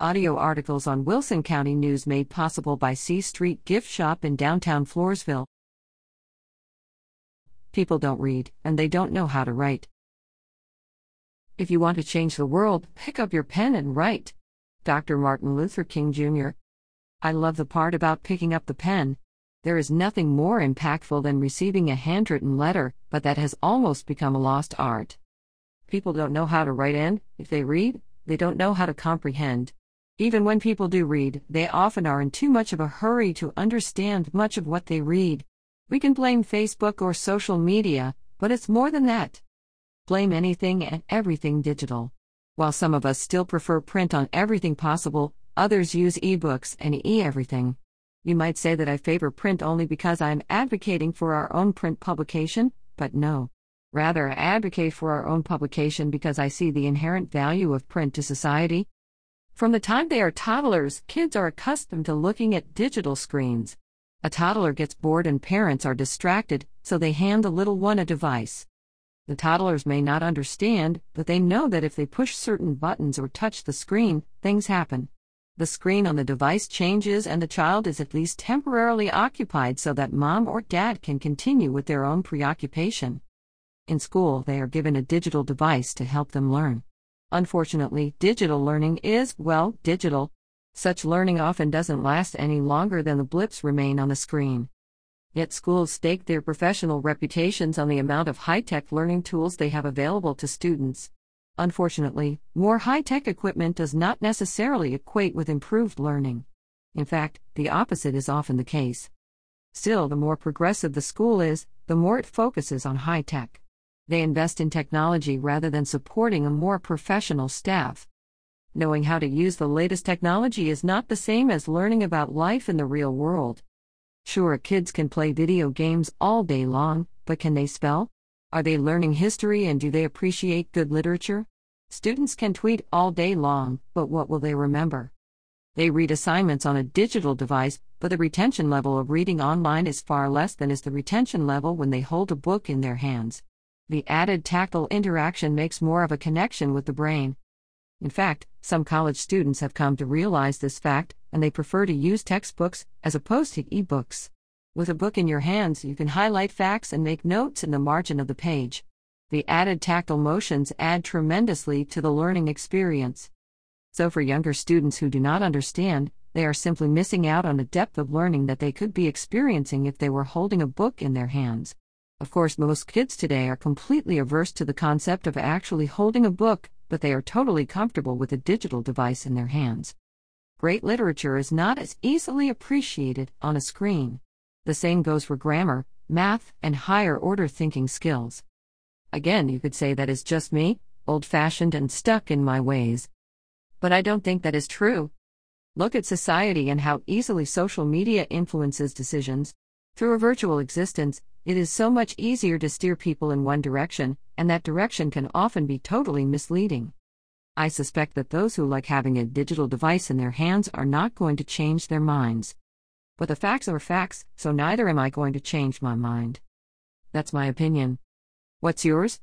Audio articles on Wilson County News made possible by C Street Gift Shop in downtown Floresville. People don't read, and they don't know how to write. If you want to change the world, pick up your pen and write. Dr. Martin Luther King Jr. I love the part about picking up the pen. There is nothing more impactful than receiving a handwritten letter, but that has almost become a lost art. People don't know how to write, and, if they read, they don't know how to comprehend. Even when people do read, they often are in too much of a hurry to understand much of what they read. We can blame Facebook or social media, but it's more than that. Blame anything and everything digital. While some of us still prefer print on everything possible, others use ebooks and e everything. You might say that I favor print only because I'm advocating for our own print publication, but no. Rather, I advocate for our own publication because I see the inherent value of print to society, from the time they are toddlers, kids are accustomed to looking at digital screens. A toddler gets bored and parents are distracted, so they hand the little one a device. The toddlers may not understand, but they know that if they push certain buttons or touch the screen, things happen. The screen on the device changes and the child is at least temporarily occupied so that mom or dad can continue with their own preoccupation. In school, they are given a digital device to help them learn. Unfortunately, digital learning is, well, digital. Such learning often doesn't last any longer than the blips remain on the screen. Yet schools stake their professional reputations on the amount of high tech learning tools they have available to students. Unfortunately, more high tech equipment does not necessarily equate with improved learning. In fact, the opposite is often the case. Still, the more progressive the school is, the more it focuses on high tech. They invest in technology rather than supporting a more professional staff. Knowing how to use the latest technology is not the same as learning about life in the real world. Sure, kids can play video games all day long, but can they spell? Are they learning history and do they appreciate good literature? Students can tweet all day long, but what will they remember? They read assignments on a digital device, but the retention level of reading online is far less than is the retention level when they hold a book in their hands. The added tactile interaction makes more of a connection with the brain. In fact, some college students have come to realize this fact, and they prefer to use textbooks as opposed to ebooks. With a book in your hands, you can highlight facts and make notes in the margin of the page. The added tactile motions add tremendously to the learning experience. So, for younger students who do not understand, they are simply missing out on a depth of learning that they could be experiencing if they were holding a book in their hands. Of course, most kids today are completely averse to the concept of actually holding a book, but they are totally comfortable with a digital device in their hands. Great literature is not as easily appreciated on a screen. The same goes for grammar, math, and higher order thinking skills. Again, you could say that is just me, old fashioned and stuck in my ways. But I don't think that is true. Look at society and how easily social media influences decisions. Through a virtual existence, it is so much easier to steer people in one direction, and that direction can often be totally misleading. I suspect that those who like having a digital device in their hands are not going to change their minds. But the facts are facts, so neither am I going to change my mind. That's my opinion. What's yours?